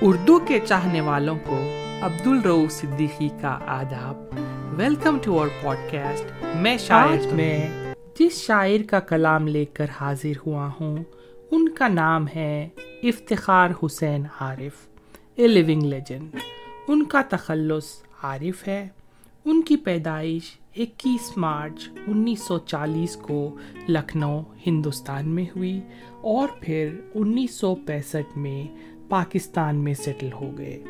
اردو کے چاہنے والوں کو عبد الرو صدیقی کا آداب۔ Welcome to our podcast میں شاعر میں جس شاعر کا کلام لے کر حاضر ہوا ہوں ان کا نام ہے Iftikhar Hussain Arif a living legend ان کا تخلص عارف ہے۔ ان کی پیدائش اکیس مارچ انیس سو چالیس کو لکھنؤ ہندوستان میں ہوئی اور پھر انیس سو پینسٹھ میں پاکستان میں سیٹل ہو گئے۔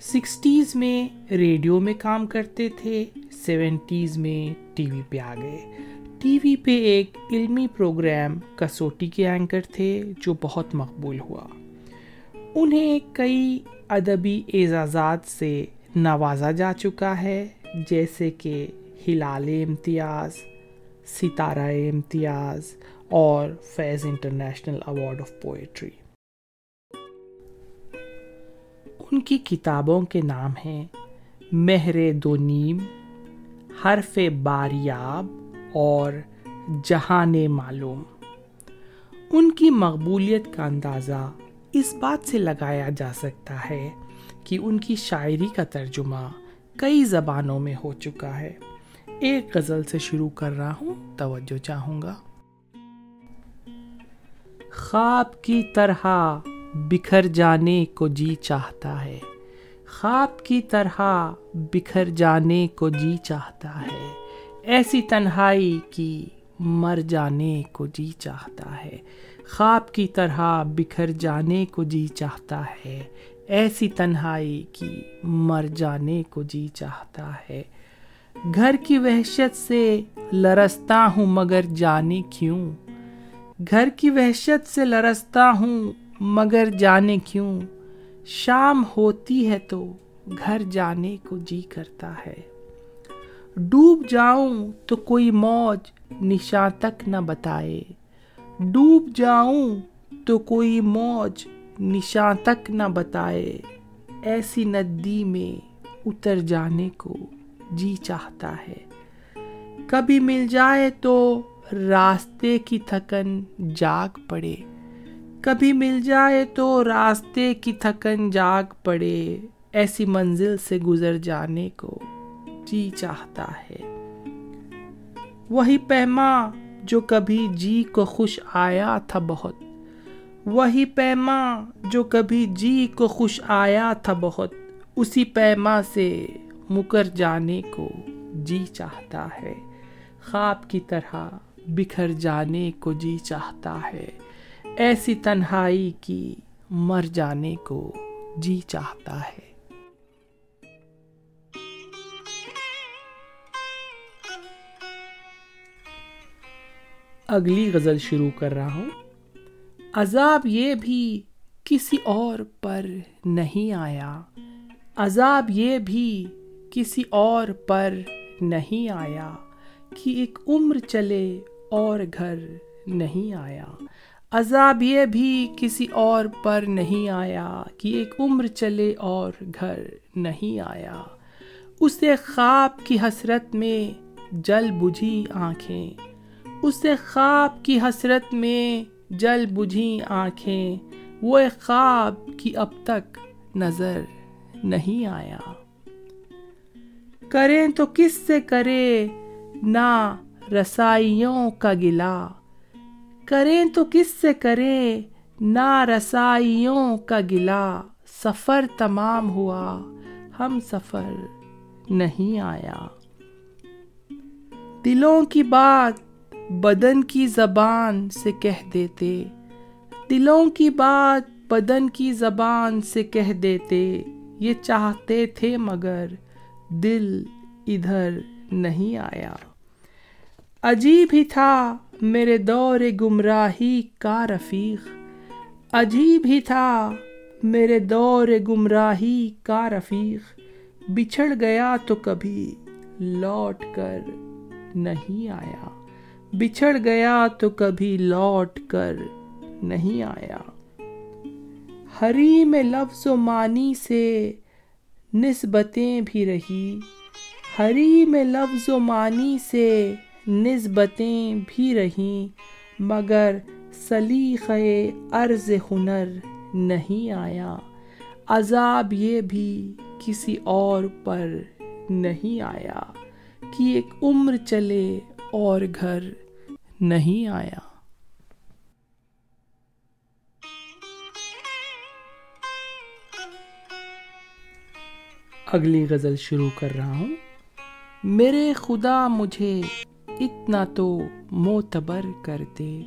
سکسٹیز میں ریڈیو میں کام کرتے تھے، سیونٹیز میں ٹی وی پہ آ گئے۔ ٹی وی پہ ایک علمی پروگرام کسوٹی کے اینکر تھے جو بہت مقبول ہوا۔ انہیں کئی ادبی اعزازات سے نوازا جا چکا ہے، جیسے کہ ہلال امتیاز، ستارہ امتیاز اور Faiz international award of poetry. ان کی کتابوں کے نام ہیں مہر دو نیم، حرف باریاب اور جہان معلوم۔ ان کی مقبولیت کا اندازہ اس بات سے لگایا جا سکتا ہے کہ ان کی شاعری کا ترجمہ کئی زبانوں میں ہو چکا ہے۔ ایک غزل سے شروع کر رہا ہوں، توجہ چاہوں گا۔ خواب کی طرح بکھر جانے کو جی چاہتا ہے۔ خواب کی طرح بکھر جانے کو جی چاہتا ہے۔ ایسی تنہائی کی مر جانے کو جی چاہتا ہے۔ خواب کی طرح بکھر جانے کو جی چاہتا ہے۔ ایسی تنہائی کی مر جانے کو جی چاہتا ہے۔ گھر کی وحشت سے لرستا ہوں مگر جانے کیوں؟ گھر کی وحشت سے لرستا ہوں مگر جانے کیوں؟ شام ہوتی ہے تو گھر جانے کو جی کرتا ہے۔ ڈوب جاؤں تو کوئی موج نشاں تک نہ بتائے۔ ڈوب جاؤں تو کوئی موج نشاں تک نہ بتائے۔ ایسی ندی میں اتر جانے کو جی چاہتا ہے۔ کبھی مل جائے تو راستے کی تھکن جاگ پڑے۔ کبھی مل جائے تو راستے کی تھکن جاگ پڑے۔ ایسی منزل سے گزر جانے کو جی چاہتا ہے۔ وہی پیما جو کبھی جی کو خوش آیا تھا بہت۔ وہی پیما جو کبھی جی کو خوش آیا تھا بہت۔ اسی پیما سے مکر جانے کو جی چاہتا ہے۔ خواب کی طرح بکھر جانے کو جی چاہتا ہے۔ ایسی تنہائی کی مر جانے کو جی چاہتا ہے۔ اگلی غزل شروع کر رہا ہوں۔ عذاب یہ بھی کسی اور پر نہیں آیا۔ عذاب یہ بھی کسی اور پر نہیں آیا کہ ایک عمر چلے اور گھر نہیں آیا۔ عذاب یہ بھی کسی اور پر نہیں آیا کہ ایک عمر چلے اور گھر نہیں آیا۔ اسے خواب کی حسرت میں جل بجھی آنکھیں۔ اسے خواب کی حسرت میں جل بجھی آنکھیں۔ وہ خواب کی اب تک نظر نہیں آیا۔ کریں تو کس سے کرے نہ رسائیوں کا گلا کریں تو کس سے کرے نہ رسائیوں کا گلا سفر تمام ہوا، ہم سفر نہیں آیا۔ دلوں کی بات بدن کی زبان سے کہہ دیتے، دلوں کی بات بدن کی زبان سے کہہ دیتے، یہ چاہتے تھے مگر دل ادھر نہیں آیا۔ عجیب ہی تھا میرے دور گمراہی کا رفیق۔ عجیب ہی تھا، میرے دور گمراہی کا رفیق۔ بچھڑ گیا تو کبھی لوٹ کر نہیں آیا۔ بچھڑ گیا تو کبھی لوٹ کر نہیں آیا۔ ہری میں لفظ و معنی سے نسبتیں بھی رہی۔ ہری میں لفظ و معنی سے نسبتیں بھی رہیں، مگر سلیخ عرض ہنر نہیں آیا۔ عذاب یہ بھی کسی اور پر نہیں آیا کہ ایک عمر چلے اور گھر نہیں آیا۔ اگلی غزل شروع کر رہا ہوں۔ میرے خدا مجھے اتنا تو معتبر کر دے۔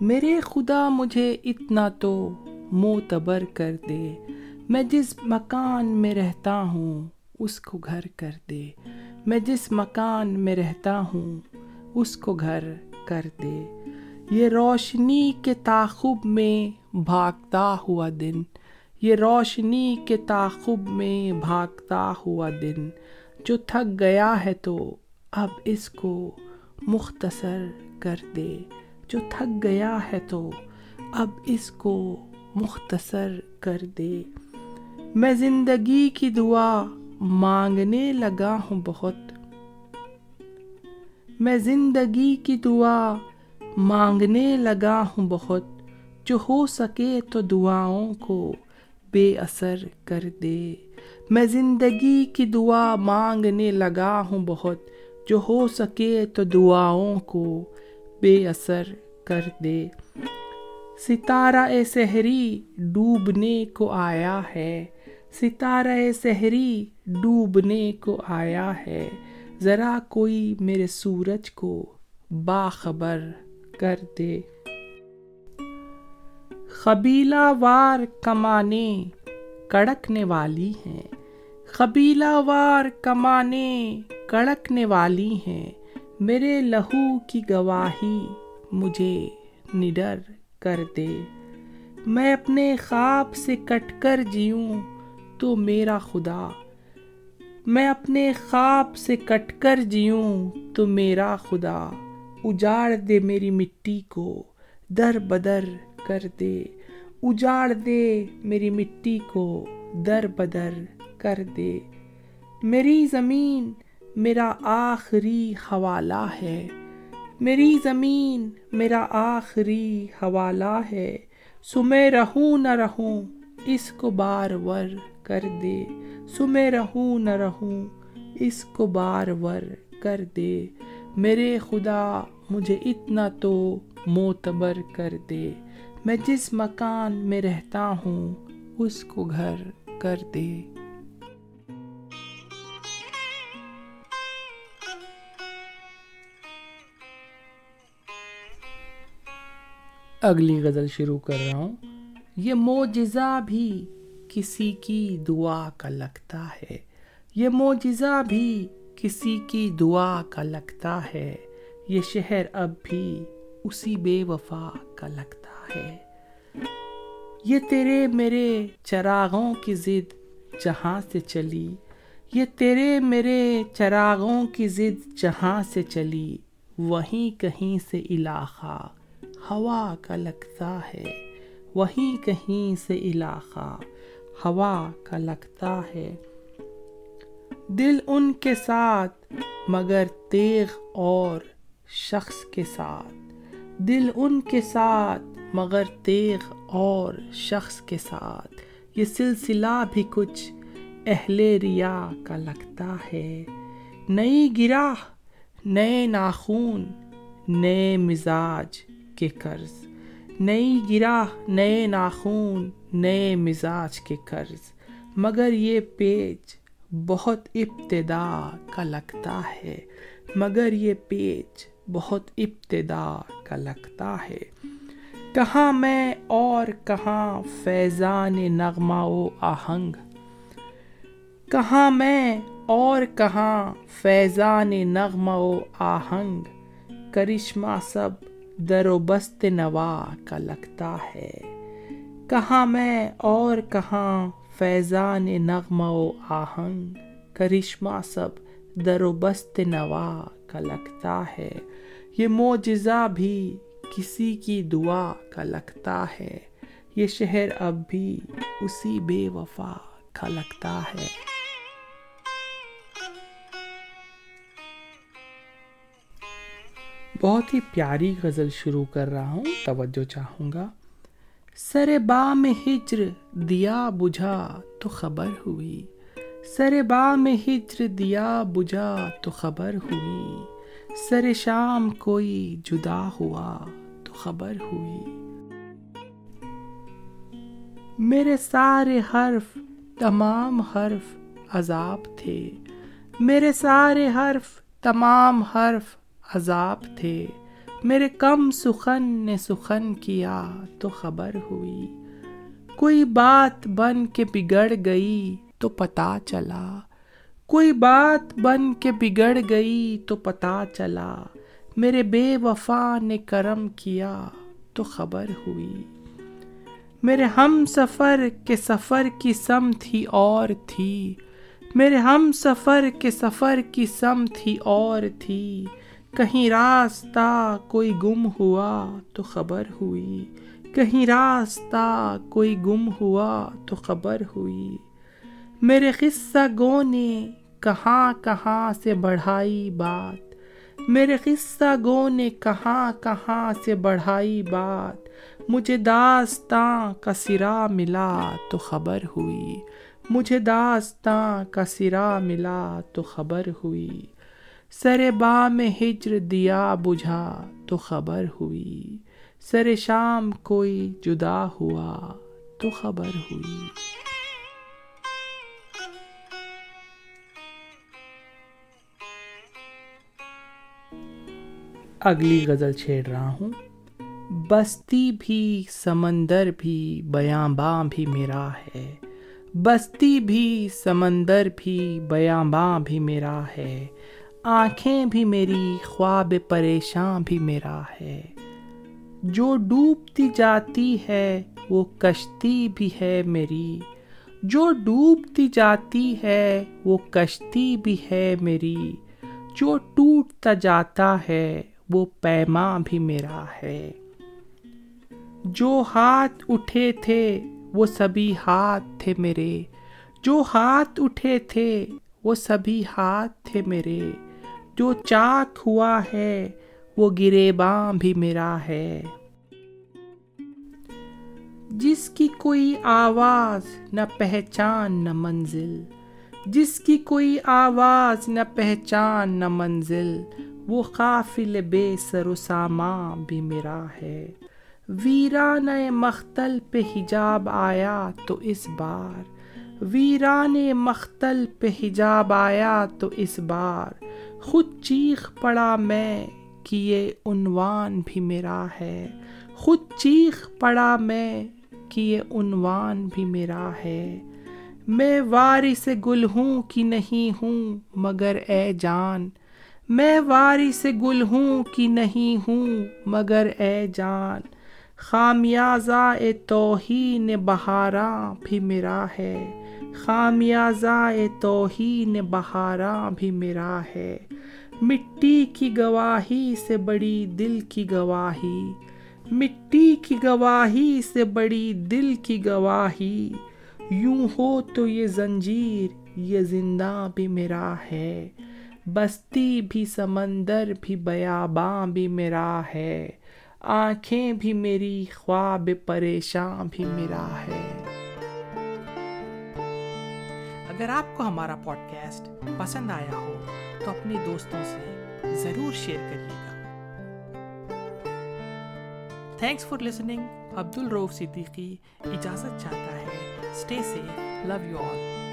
میرے خدا مجھے اتنا تو معتبر کر دے۔ میں جس مکان میں رہتا ہوں، اس کو گھر کر دے۔ میں جس مکان میں رہتا ہوں، اس کو گھر کر دے۔ یہ روشنی کے تعخب میں بھاگتا ہوا دن۔ یہ روشنی کے تعخب میں بھاگتا ہوا دن۔ جو تھک گیا ہے تو اب اس کو مختصر کر دے۔ جو تھک گیا ہے تو اب اس کو مختصر کر دے۔ میں زندگی کی دعا مانگنے لگا ہوں بہت۔ میں زندگی کی دعا مانگنے لگا ہوں بہت۔ جو ہو سکے تو دعاؤں کو بے اثر کر دے۔ میں زندگی کی دعا مانگنے لگا ہوں بہت۔ جو ہو سکے تو دعاؤں کو بے اثر کر دے۔ ستارہ سحری ڈوبنے کو آیا ہے۔ ستارہ سحری ڈوبنے کو آیا ہے۔ ذرا کوئی میرے سورج کو باخبر کر دے۔ قبیلہ وار کمانے کڑکنے والی ہیں۔ قبیلہ وار کمانے کڑکنے والی ہیں میرے لہو کی گواہی مجھے نڈر کر دے۔ میں اپنے خواب سے کٹ کر جیوں تو میرا خدا۔ میں اپنے خواب سے کٹ کر جیوں تو میرا خدا۔ اجاڑ دے میری مٹی کو در بدر کر دے۔ اجاڑ دے میری مٹی کو در بدر کر دے۔ میری زمین میرا آخری حوالہ ہے۔ میری زمین میرا آخری حوالہ ہے۔ سو میں رہوں نہ رہوں اس کو بار ور کر دے۔ سو میں رہوں نہ رہوں اس کو بار ور کر دے۔ میرے خدا مجھے اتنا تو معتبر کر دے۔ میں جس مکان میں رہتا ہوں اس کو گھر کر دے۔ اگلی غزل شروع کر رہا ہوں۔ یہ معجزہ بھی کسی کی دعا کا لگتا ہے۔ یہ معجزہ بھی کسی کی دعا کا لگتا ہے۔ یہ شہر اب بھی اسی بے وفا کا لگتا ہے۔ یہ تیرے میرے چراغوں کی ضد جہاں سے چلی۔ یہ تیرے میرے چراغوں کی ضد جہاں سے چلی۔ وہیں کہیں سے علاقہ ہوا کا لگتا ہے۔ وہیں کہیں سے علاقہ ہوا کا لگتا ہے۔ دل ان کے ساتھ مگر تیغ اور شخص کے ساتھ۔ دل ان کے ساتھ مگر تیغ اور شخص کے ساتھ۔ یہ سلسلہ بھی کچھ اہل ریا کا لگتا ہے۔ نئی گرا نئے ناخون، نئے مزاج کے قرض۔ نئی گرا نئے ناخون، نئے مزاج کے قرض۔ مگر یہ پیج بہت ابتدا کا لگتا ہے۔ مگر یہ پیج بہت ابتدا کا لگتا ہے۔ کہاں میں اور کہاں فیضان نغمہ و آہنگ۔ کہاں میں اور کہاں فیضان نغمہ و آہنگ۔ کرشمہ سب در و بست نوا کا لگتا ہے۔ کہاں میں اور کہاں فیضان نغمہ و آہنگ۔ کرشمہ سب در و بست نوا کا لگتا ہے۔ یہ معجزہ بھی کسی کی دعا کا لگتا ہے۔ یہ شہر اب بھی اسی بے وفا کا لگتا ہے۔ بہت ہی پیاری غزل شروع کر رہا ہوں، توجہ چاہوں گا۔ سر بام ہجر، دیا بجھا تو خبر ہوئی۔ سر بام ہجر دیا بجھا تو خبر ہوئی۔ سر شام کوئی جدا ہوا تو خبر ہوئی۔ میرے سارے حرف تمام حرف عذاب تھے۔ میرے سارے حرف تمام حرف عذاب تھے۔ میرے کم سخن نے سخن کیا تو خبر ہوئی۔ کوئی بات بن کے بگڑ گئی تو پتا چلا۔ کوئی بات بن کے بگڑ گئی تو پتا چلا۔ میرے بے وفا نے کرم کیا تو خبر ہوئی۔ میرے ہم سفر کے سفر کی سمت ہی اور تھی۔ میرے ہم سفر کے سفر کی سمت ہی اور تھی۔ کہیں راستہ کوئی گم ہوا تو خبر ہوئی۔ کہیں راستہ کوئی گم ہوا تو خبر ہوئی۔ میرے قصہ گو نے کہاں کہاں سے بڑھائی بات؟ میرے قصہ گو نے کہاں کہاں سے بڑھائی بات؟ مجھے داستاں کا سرا ملا تو خبر ہوئی۔ مجھے داستاں کا سرا ملا تو خبر ہوئی۔ سر بام ہجر دیا بجھا تو خبر ہوئی۔ سر شام کوئی جدا ہوا تو خبر ہوئی۔ اگلی غزل چھیڑ رہا ہوں۔ بستی بھی سمندر بھی بیاں باں بھی میرا ہے۔ بستی بھی سمندر بھی بیاں باں بھی میرا ہے۔ آنکھیں بھی میری خواب پریشاں بھی میرا ہے۔ جو ڈوبتی جاتی ہے وہ کشتی بھی ہے میری۔ جو ڈوبتی جاتی ہے وہ کشتی بھی ہے میری۔ جو ٹوٹتا جاتا ہے وہ پیماں بھی میرا ہے۔ جو ہاتھ اٹھے تھے، وہ سبھی ہاتھ تھے میرے۔ جو ہاتھ اٹھے تھے، وہ سبھی ہاتھ تھے میرے۔ جو چاک ہوا ہے، وہ گرے باں بھی میرا ہے۔ جس کی کوئی آواز نہ پہچان نہ منزل۔ جس کی کوئی آواز نہ پہچان نہ منزل۔ وہ قافل بے سر و سامان بھی میرا ہے۔ ویران مختل پہ حجاب آیا تو اس بار۔ ویران مختل پہ حجاب آیا تو اس بار۔ خود چیخ پڑا میں کہ یہ عنوان بھی میرا ہے۔ خود چیخ پڑا میں کہ یہ عنوان بھی میرا ہے۔ میں وارث گل ہوں کہ نہیں ہوں مگر اے جان۔ میں وارث گل ہوں کہ نہیں ہوں، مگر اے جان، خامیازہ اے توہین بہاراں بھی میرا ہے۔ خامیازہ اے توہین بہاراں بھی میرا ہے۔ مٹی کی گواہی سے بڑی دل کی گواہی۔ مٹی کی گواہی سے بڑی دل کی گواہی۔ یوں ہو تو یہ زنجیر، یہ زندہ بھی میرا ہے۔ بستی بھی سمندر بھی بیاباں بھی میرا ہے۔ آنکھیں بھی میری خواب پریشان بھی میرا ہے۔ اگر آپ کو ہمارا پوڈ کاسٹ پسند آیا ہو، تو اپنے دوستوں سے ضرور شیئر کریے گا۔ تھینکس فار لسننگ عبد الروف صدیقی اجازت چاہتا ہے۔ Stay safe love you all